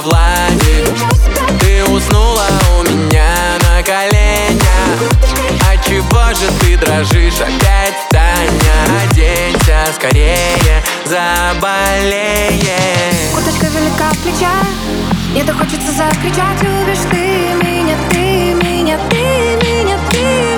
Владик Ты уснула у меня на коленях. А чего же ты дрожишь опять, Таня? Оденься скорее, заболеешь Куточка велика в плечах. Мне так хочется закричать. Любишь ты меня, ты меня, ты меня, ты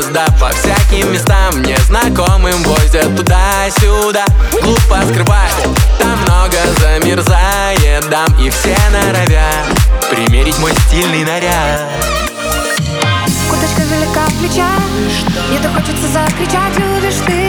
поезда По всяким местам незнакомым возят туда-сюда. Глупо скрывать, там много замерзает дам И все норовят примерить мой стильный наряд. Курточка велика в плечах Мне так хочется закричать Любишь ты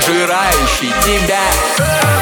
пожирающий тебя.